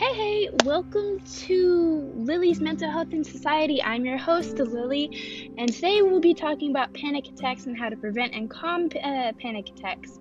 Hey, hey, welcome to Lily's Mental Health and Society. I'm your host, Lily, and today we'll be talking about panic attacks and how to prevent and calm uh, panic attacks.